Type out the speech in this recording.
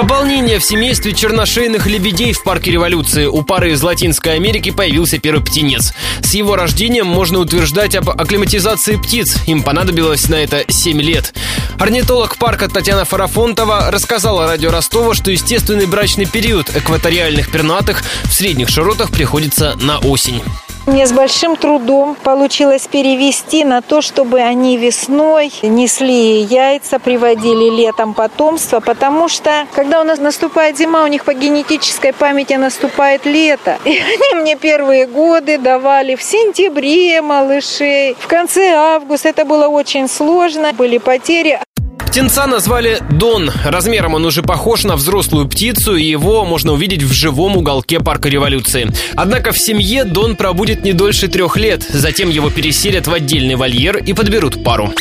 Пополнение в семействе черношейных лебедей в парке революции. У пары из Латинской Америки появился первый птенец. С его рождением можно утверждать об акклиматизации птиц. Им понадобилось на это 7 лет. Орнитолог парка Татьяна Фарафонтова рассказала радио Ростова, что естественный брачный период экваториальных пернатых в средних широтах приходится на осень. Мне с большим трудом получилось перевести на то, чтобы они весной несли яйца, приводили летом потомство, потому что когда у нас наступает зима, у них по генетической памяти наступает лето. И они мне первые годы давали в сентябре малышей, в конце августа. Это было очень сложно, были потери. Птенца назвали Дон. Размером он уже похож на взрослую птицу, и его можно увидеть в живом уголке парка революции. Однако в семье Дон пробудет не дольше трех лет. Затем его переселят в отдельный вольер и подберут пару.